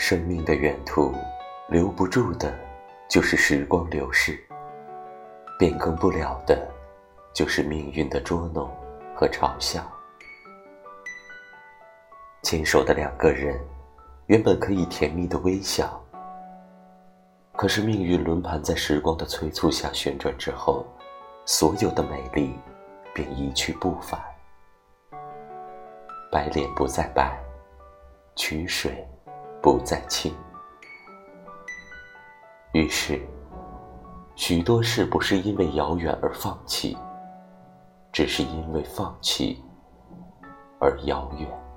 生命的远途，留不住的，就是时光流逝；变更不了的，就是命运的捉弄和嘲笑。牵手的两个人，原本可以甜蜜的微笑，可是命运轮盘在时光的催促下旋转之后，所有的美丽便一去不返。白脸不再白，曲水不再轻。于是，许多事不是因为遥远而放弃，只是因为放弃而遥远。